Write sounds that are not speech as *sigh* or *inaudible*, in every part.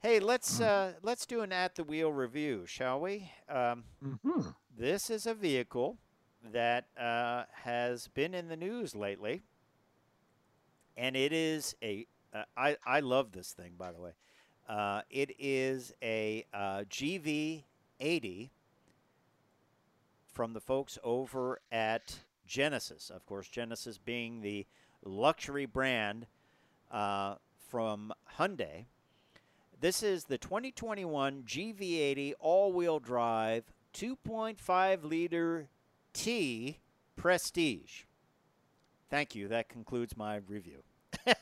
Hey, let's uh, let's do an at the wheel review, shall we? Um, Mm-hmm. this is a vehicle that uh, has been in the news lately, and it is a. Uh, I I love this thing, by the way. Uh, it is a uh, GV80 from the folks over at Genesis. Of course, Genesis being the luxury brand uh, from Hyundai. This is the 2021 GV80 all wheel drive 2.5 liter T Prestige. Thank you. That concludes my review. *laughs*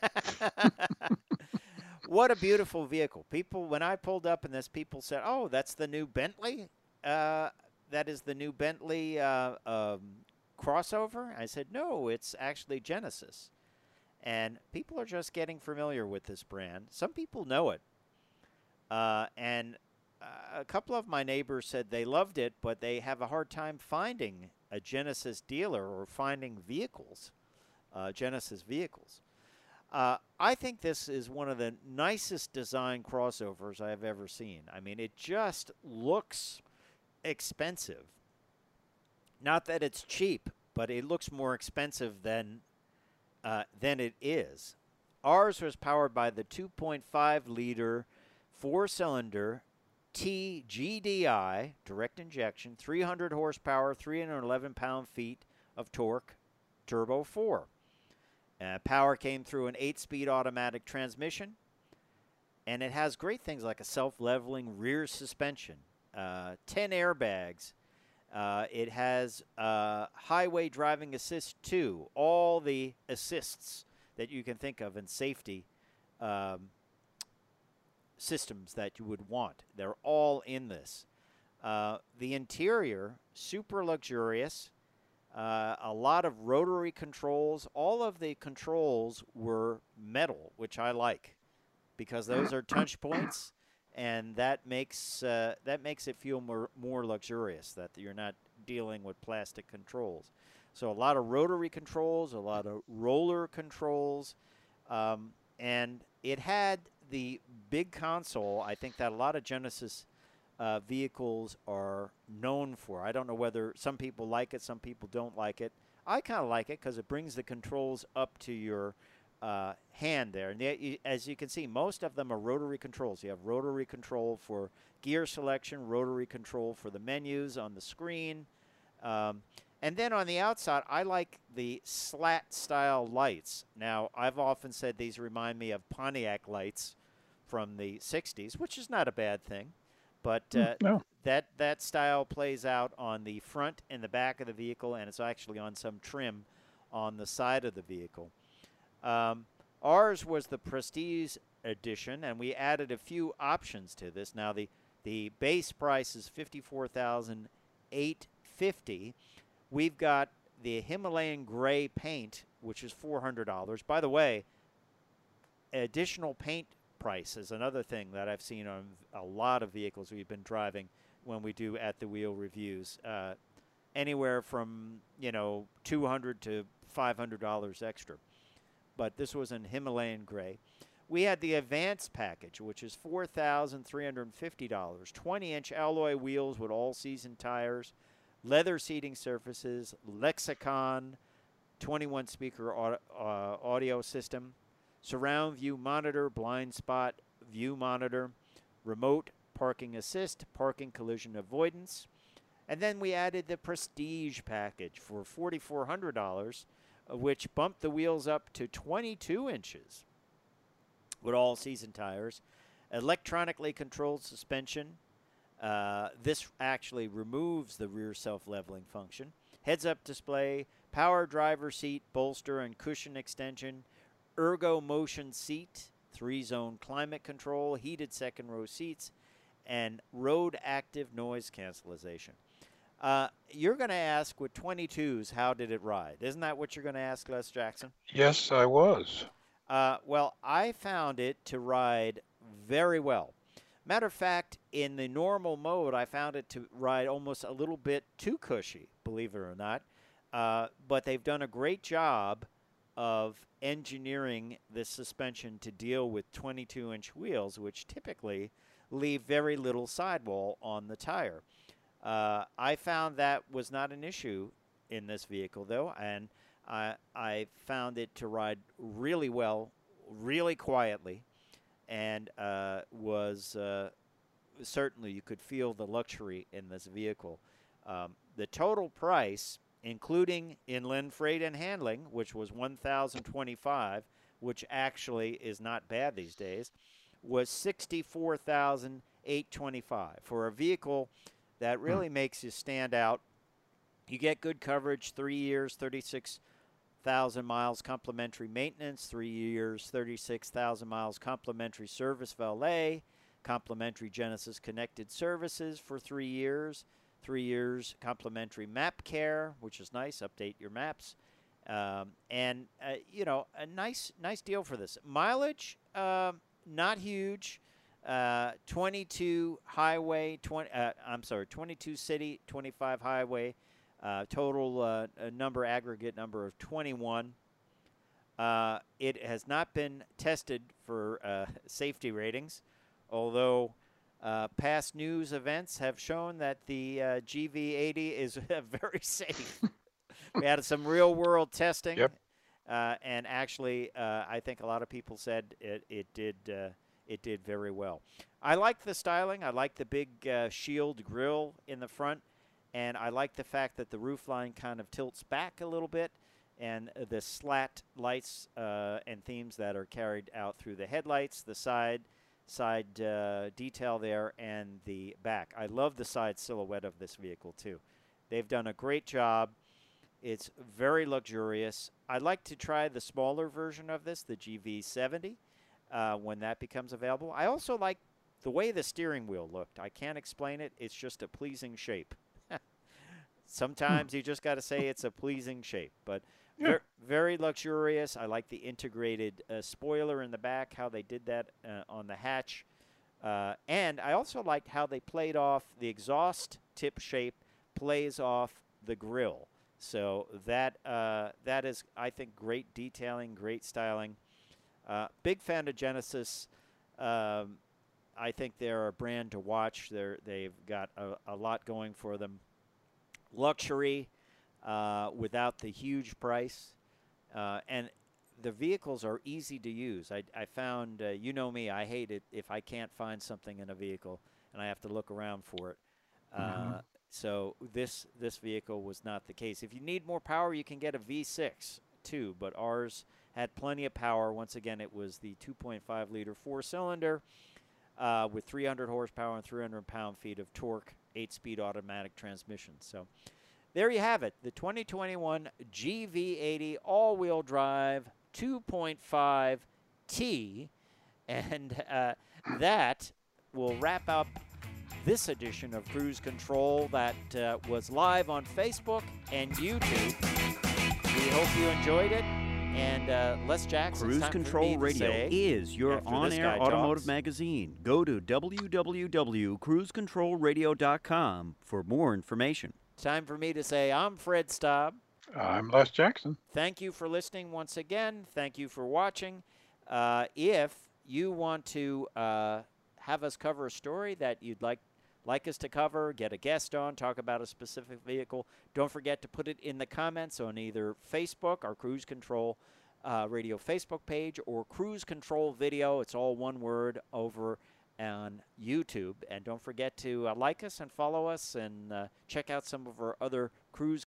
what a beautiful vehicle. People, when I pulled up in this, people said, oh, that's the new Bentley? Uh, that is the new Bentley uh, um, crossover? I said, no, it's actually Genesis. And people are just getting familiar with this brand. Some people know it. Uh, and uh, a couple of my neighbors said they loved it, but they have a hard time finding a Genesis dealer or finding vehicles, uh, Genesis vehicles. Uh, I think this is one of the nicest design crossovers I have ever seen. I mean, it just looks expensive. Not that it's cheap, but it looks more expensive than uh, than it is. Ours was powered by the 2.5 liter four cylinder TGDI direct injection, 300 horsepower, 311 pound feet of torque, turbo 4. Uh, power came through an 8 speed automatic transmission, and it has great things like a self leveling rear suspension, uh, 10 airbags. Uh, it has uh, highway driving assist 2, all the assists that you can think of in safety um, systems that you would want. They're all in this. Uh, the interior, super luxurious, uh, a lot of rotary controls. All of the controls were metal, which I like because those are touch *coughs* points, and that makes uh, that makes it feel more more luxurious. That you're not dealing with plastic controls. So a lot of rotary controls, a lot of roller controls, um, and it had the big console. I think that a lot of Genesis uh, vehicles are known for. I don't know whether some people like it, some people don't like it. I kind of like it because it brings the controls up to your uh, hand there. And the, you- as you can see, most of them are rotary controls. You have rotary control for gear selection, rotary control for the menus on the screen. Um, and then on the outside, I like the slat style lights. Now, I've often said these remind me of Pontiac lights from the 60s, which is not a bad thing. But uh, no. that, that style plays out on the front and the back of the vehicle, and it's actually on some trim on the side of the vehicle. Um, ours was the Prestige edition, and we added a few options to this. Now, the, the base price is fifty-four thousand eight fifty. We've got the Himalayan gray paint, which is four hundred dollars. By the way, additional paint price is another thing that I've seen on a lot of vehicles we've been driving when we do at the wheel reviews. Uh, anywhere from you know two hundred to five hundred dollars extra. But this was in Himalayan gray. We had the advanced package, which is four thousand three hundred and fifty dollars. Twenty-inch alloy wheels with all-season tires, leather seating surfaces, Lexicon, twenty-one speaker au- uh, audio system, surround view monitor, blind spot view monitor, remote parking assist, parking collision avoidance. And then we added the Prestige package for $4,400, uh, which bumped the wheels up to 22 inches with all season tires, electronically controlled suspension. Uh, this actually removes the rear self leveling function. Heads up display, power driver seat, bolster and cushion extension, ergo motion seat, three zone climate control, heated second row seats, and road active noise cancellation. Uh, you're going to ask with 22s, how did it ride? Isn't that what you're going to ask, Les Jackson? Yes, I was. Uh, well, I found it to ride very well. Matter of fact, in the normal mode, I found it to ride almost a little bit too cushy, believe it or not. Uh, but they've done a great job of engineering this suspension to deal with 22 inch wheels, which typically leave very little sidewall on the tire. Uh, I found that was not an issue in this vehicle, though, and I, I found it to ride really well, really quietly, and uh, was uh, certainly you could feel the luxury in this vehicle. Um, the total price, including inland freight and handling, which was 1,025, which actually is not bad these days, was 64,825 for a vehicle that hmm. really makes you stand out. You get good coverage, three years, 36,000 miles complimentary maintenance, three years, 36,000 miles complimentary service valet, complimentary Genesis connected services for three years, three years complimentary map care, which is nice. Update your maps. Um, and uh, you know a nice nice deal for this mileage uh, not huge uh, 22 highway 20 uh, i'm sorry 22 city 25 highway uh, total uh, number aggregate number of 21 it has not been tested for *laughs* safety ratings although uh, past news events have shown that the uh, GV80 is *laughs* very safe. *laughs* we had some real world testing. Yep. Uh, and actually, uh, I think a lot of people said it, it did uh, it did very well. I like the styling. I like the big uh, shield grill in the front, and I like the fact that the roofline kind of tilts back a little bit, and the slat lights and themes that are carried out through the headlights, the side side uh, detail there and the back. I love the side silhouette of this vehicle too. They've done a great job. It's very luxurious. I'd like to try the smaller version of this, the GV70, uh, when that becomes available. I also like the way the steering wheel looked. I can't explain it. It's just a pleasing shape. Sometimes you just got to say it's a pleasing shape, but yeah. Ver- very luxurious. I like the integrated uh, spoiler in the back, how they did that uh, on the hatch. Uh, and I also liked how they played off the exhaust tip shape plays off the grill. So that uh, that is, I think, great detailing, great styling. Uh, big fan of Genesis. Um, I think they're a brand to watch. They're, they've got a, a lot going for them. Luxury, uh, without the huge price. Uh, and the vehicles are easy to use. I, I found, uh, you know me, I hate it if I can't find something in a vehicle and I have to look around for it. Uh, mm-hmm. So this this vehicle was not the case. If you need more power, you can get a V6 too, but ours had plenty of power. Once again, it was the 2.5 liter four cylinder uh, with 300 horsepower and 300 pound feet of torque, eight speed automatic transmission. So there you have it the 2021 GV80 all wheel drive 2.5 T. And uh, that will wrap up this edition of Cruise Control that uh, was live on Facebook and YouTube. We hope you enjoyed it. And uh, Les Jackson. Cruise Control Radio is your on air automotive talks. magazine. Go to www.cruisecontrolradio.com for more information. Time for me to say I'm Fred Staub. I'm Les Jackson. Thank you for listening once again. Thank you for watching. Uh, if you want to uh, have us cover a story that you'd like like us to cover, get a guest on, talk about a specific vehicle, don't forget to put it in the comments on either Facebook, our Cruise Control uh, Radio Facebook page, or Cruise Control Video. It's all one word over on YouTube. And don't forget to uh, like us and follow us and uh, check out some of our other cruise